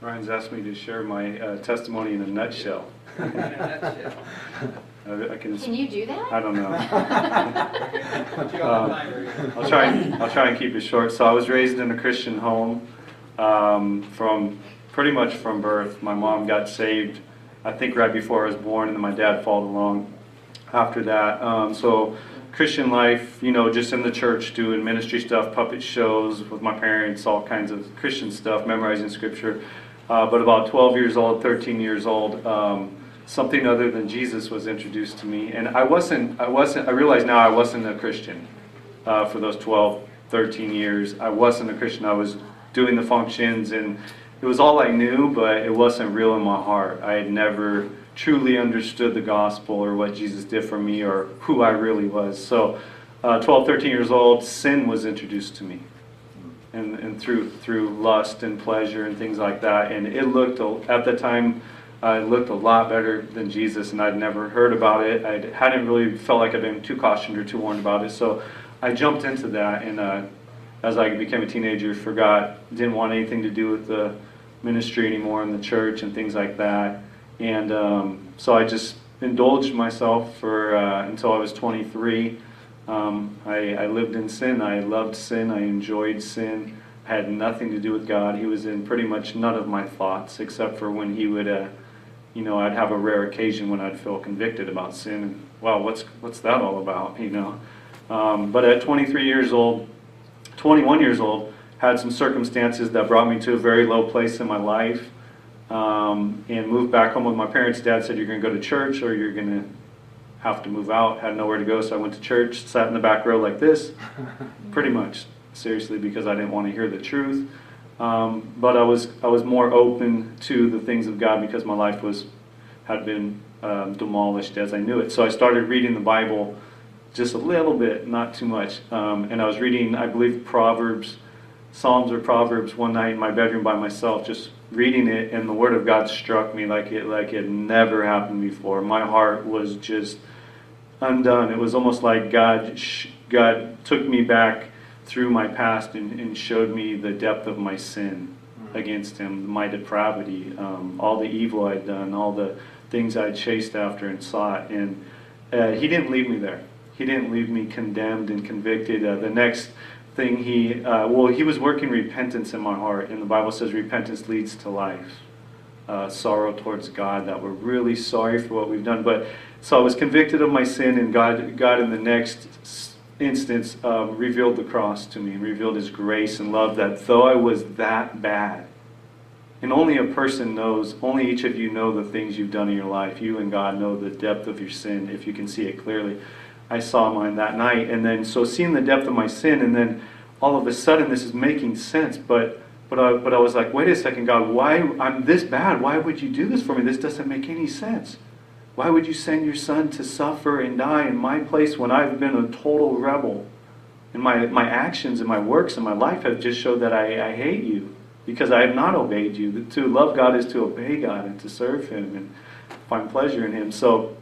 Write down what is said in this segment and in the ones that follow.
Ryan's asked me to share my uh, testimony in a nutshell. In a nutshell. I, I can. Can you do that? I don't know. Put you on the Um. I'll try. I'll try and keep it short. So I was raised in a Christian home um, from pretty much from birth. My mom got saved, I think, right before I was born, and then my dad followed along after that. Um, so Christian life, you know, just in the church, doing ministry stuff, puppet shows with my parents, all kinds of Christian stuff, memorizing scripture. Uh, but about 12 years old, 13 years old. Um, something other than Jesus was introduced to me, and I wasn't. I wasn't. I realize now I wasn't a Christian uh, for those 12, 13 years. I wasn't a Christian. I was doing the functions, and it was all I knew, but it wasn't real in my heart. I had never truly understood the gospel or what Jesus did for me or who I really was. So, uh, 12, 13 years old, sin was introduced to me. And, and through through lust and pleasure and things like that, and it looked at the time uh, it looked a lot better than Jesus, and I'd never heard about it. I hadn't really felt like I'd been too cautioned or too warned about it. So I jumped into that, and uh, as I became a teenager, forgot, didn't want anything to do with the ministry anymore and the church and things like that. And um, so I just indulged myself for uh, until I was 23. Um, I, I lived in sin. I loved sin. I enjoyed sin. Had nothing to do with God. He was in pretty much none of my thoughts, except for when He would, uh, you know, I'd have a rare occasion when I'd feel convicted about sin. And wow, what's what's that all about? You know. Um, but at 23 years old, 21 years old, had some circumstances that brought me to a very low place in my life, um, and moved back home with my parents. Dad said, "You're going to go to church, or you're going to have to move out." Had nowhere to go, so I went to church. Sat in the back row like this, pretty much seriously because I didn't want to hear the truth. Um, but I was I was more open to the things of God because my life was had been um, demolished as I knew it. So I started reading the Bible just a little bit, not too much. Um, and I was reading, I believe, Proverbs, Psalms or Proverbs one night in my bedroom by myself, just reading it, and the Word of God struck me like it like it never happened before. My heart was just undone. It was almost like God God took me back through my past and, and showed me the depth of my sin against Him, my depravity, um, all the evil I'd done, all the things I'd chased after and sought, and uh, He didn't leave me there. He didn't leave me condemned and convicted. Uh, the next thing he, uh, well, he was working repentance in my heart, and the Bible says repentance leads to life. Uh, sorrow towards God, that we're really sorry for what we've done. But so I was convicted of my sin, and God, God in the next instance, um, revealed the cross to me, and revealed His grace and love. That though I was that bad, and only a person knows, only each of you know the things you've done in your life. You and God know the depth of your sin if you can see it clearly. I saw mine that night. And then, so seeing the depth of my sin, and then all of a sudden this is making sense. But, but, I, but I was like, wait a second, God, why, I'm this bad. Why would you do this for me? This doesn't make any sense. Why would you send your son to suffer and die in my place when I've been a total rebel? And my, my actions and my works and my life have just showed that I, I hate you because I have not obeyed you. To love God is to obey God and to serve Him and find pleasure in Him. So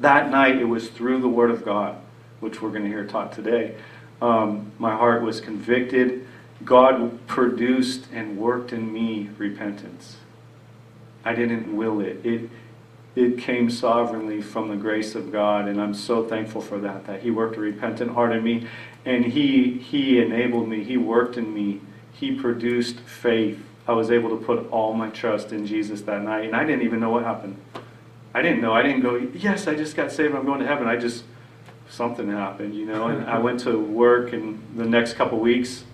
that night, it was through the Word of God, which we're going to hear taught today. Um, my heart was convicted. God produced and worked in me repentance. I didn't will it. It it came sovereignly from the grace of God, and I'm so thankful for that. That He worked a repentant heart in me, and He He enabled me. He worked in me. He produced faith. I was able to put all my trust in Jesus that night, and I didn't even know what happened. I didn't know. I didn't go, yes, I just got saved. I'm going to heaven. I just something happened, you know. And I went to work, and the next couple weeks,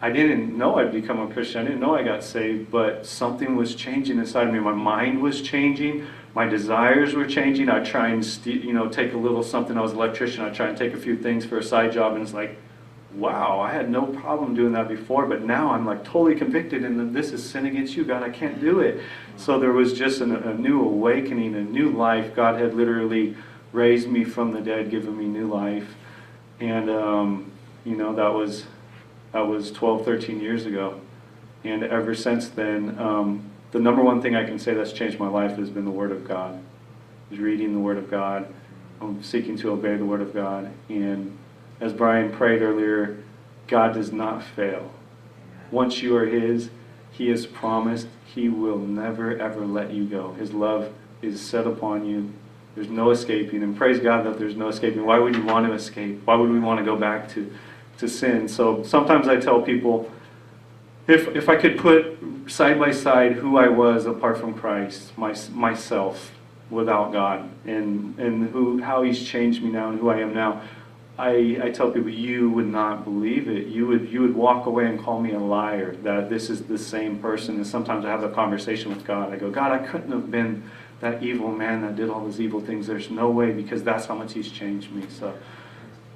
I didn't know I'd become a Christian. I didn't know I got saved, but something was changing inside of me. My mind was changing. My desires were changing. I try and you know take a little something. I was an electrician. I try and take a few things for a side job, and it's like, wow, I had no problem doing that before, but now I'm like totally convicted, and this is sin against you, God. I can't do it. So there was just an, a new awakening, a new life. God had literally raised me from the dead, given me new life, and um, you know that was that was 12, 13 years ago, and ever since then, um, the number one thing I can say that's changed my life has been the Word of God. Is reading the Word of God, um, seeking to obey the Word of God, and as Brian prayed earlier, God does not fail. Once you are His, He has promised He will never, ever let you go. His love is set upon you. There's no escaping. And praise God that there's no escaping. Why would you want to escape? Why would we want to go back to, to sin? So sometimes I tell people if, if I could put side by side who I was apart from Christ, my, myself without God, and, and who, how He's changed me now and who I am now, I, I tell people you would not believe it. You would you would walk away and call me a liar that this is the same person. And sometimes I have a conversation with God. I go, God, I couldn't have been that evil man that did all those evil things. There's no way because that's how much He's changed me. So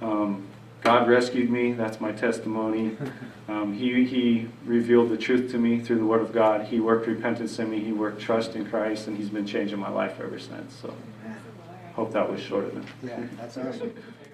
um, God rescued me. That's my testimony. Um, he He revealed the truth to me through the Word of God. He worked repentance in me. He worked trust in Christ, and He's been changing my life ever since. So hope that was short enough. Yeah, that's awesome.